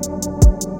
Thank you.